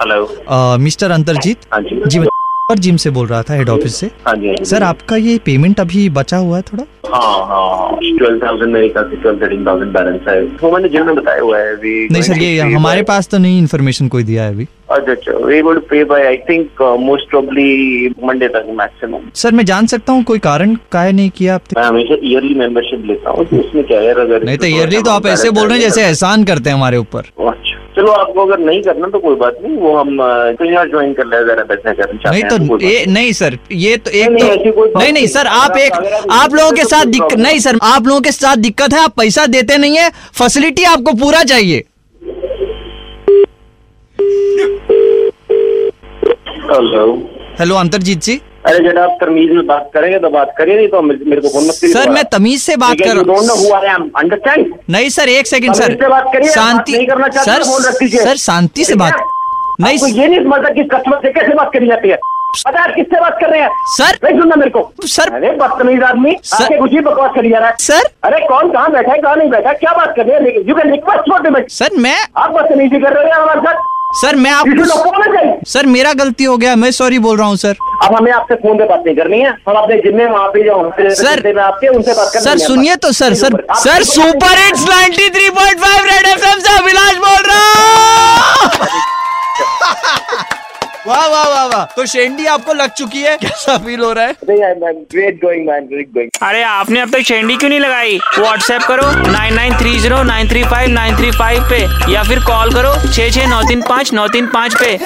Hello mister Antarjeet हाँ जी. और gym से बोल रहा था हेड ऑफ़िस से. हाँ जी हाँ। सर आपका ये पेमेंट अभी बचा हुआ है थोड़ा? हाँ हाँ. ट्वेल्व थाउज़ेंड मेरे से ट्वेल्व थर्टीन थाउज़ेंड बैलेंस है। वो मैंने जिम में बताया हुआ है अभी। नहीं सर ये हमारे पास तो नहीं इन्फॉर्मेशन कोई दिया है अभी। अच्छा अच्छा we would pay by I think most probably Monday तक मैक्सिमम सर मैं जान सकता हूँ कोई कारण काहे नहीं किया आपने? मैं हमेशा ईयरली मेंबरशिप लेता हूँ तो उसमें क्या है अगर नहीं तो ईयरली तो आप ऐसे बोल रहे हैं जैसे एहसान करते हैं हमारे ऊपर। अच्छा चलो आपको अगर नहीं करना तो कोई बात नहीं वो हम ज्वाइन कर ले आप करना नहीं तो बात ये नहीं। सर ये तो एक नहीं, तो नहीं नहीं नहीं। सर आप एक आप- लोगों के तो साथ नहीं सर आप लोगों के साथ दिक्कत है आप पैसा देते नहीं है फैसिलिटी आपको पूरा चाहिए। हेलो हेलो अंतरजीत जी अरे जब आप तमीज में बात करेंगे तो बात करिए नहीं तो मेरे को फ़ोन मत करिए सर मैं तमीज से बात कर no who I am understand नहीं सर एक सेकंड सर से बात करिए, शांति करना चाहते सर तो। सर शांति से? बात नहीं ये नहीं समझता कि कस्टमर से कैसे बात करी जाती है। पता है आप किससे बात कर रहे हैं? सर नहीं सुनना मेरे को। सर अरे बदतमीज आदमी। सर- आके कुछ ही बकवास करी जा रहा है। सर अरे कौन कहाँ बैठा है कहाँ नहीं बैठा क्या बात कर रहे हैं? You can request for payment sir मैं आप बदतमीजी कर रहे हैं हमारे साथ? सर मैं आपको सर मेरा गलती हो गया मैं सॉरी बोल रहा हूँ सर अब हमें आपसे फ़ोन पे बात नहीं करनी है। हम अपने जिम्मे वहाँ पे जो सर- आपके उनसे बात करनी सर सुनिए तो sir sir sir super hits 93.5 red FM से अभिलाष बोल रहा हूँ। वाह वाह वाह वाह। तो शेंडी आपको लग चुकी है? कैसा फील हो रहा है? नहीं I am great going man great going अरे आपने अब तक शेंडी क्यों नहीं लगाई? व्हाट्सएप करो nine nine three zero nine three five nine three five पे या फिर कॉल करो छः छः नौ तीन पाँच नौ तीन पाँच पे।